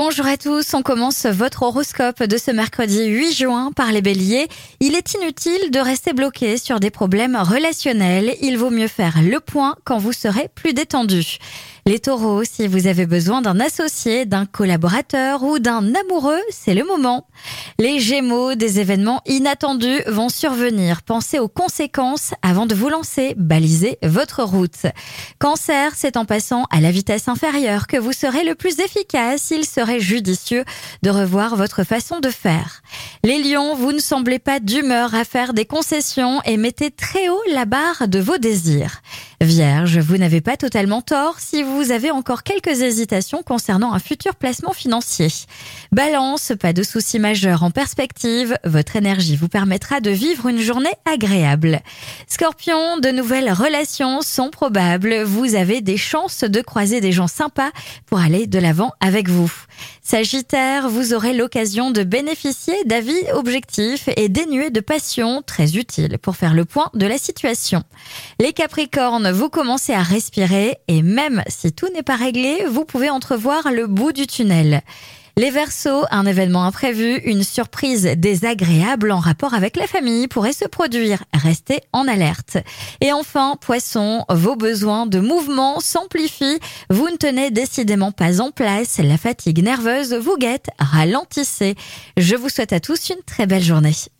Bonjour à tous, on commence votre horoscope de ce mercredi 8 juin par les béliers. Il est inutile de rester bloqué sur des problèmes relationnels, il vaut mieux faire le point quand vous serez plus détendu. Les taureaux, si vous avez besoin d'un associé, d'un collaborateur ou d'un amoureux, c'est le moment. Les gémeaux, des événements inattendus vont survenir. Pensez aux conséquences avant de vous lancer, balisez votre route. Cancer, c'est en passant à la vitesse inférieure que vous serez le plus efficace. Il serait judicieux de revoir votre façon de faire. Les lions, vous ne semblez pas d'humeur à faire des concessions et mettez très haut la barre de vos désirs. Vierge, vous n'avez pas totalement tort si vous avez encore quelques hésitations concernant un futur placement financier. Balance, pas de soucis majeurs en perspective, votre énergie vous permettra de vivre une journée agréable. Scorpion, de nouvelles relations sont probables, vous avez des chances de croiser des gens sympas pour aller de l'avant avec vous. Sagittaire, vous aurez l'occasion de bénéficier d'avis objectifs et dénués de passion très utiles pour faire le point de la situation. Les Capricornes, vous commencez à respirer et même si tout n'est pas réglé, vous pouvez entrevoir le bout du tunnel. Les Verseaux, un événement imprévu, une surprise désagréable en rapport avec la famille pourrait se produire. Restez en alerte. Et enfin, Poisson, vos besoins de mouvement s'amplifient. Vous ne tenez décidément pas en place. La fatigue nerveuse vous guette. Ralentissez. Je vous souhaite à tous une très belle journée.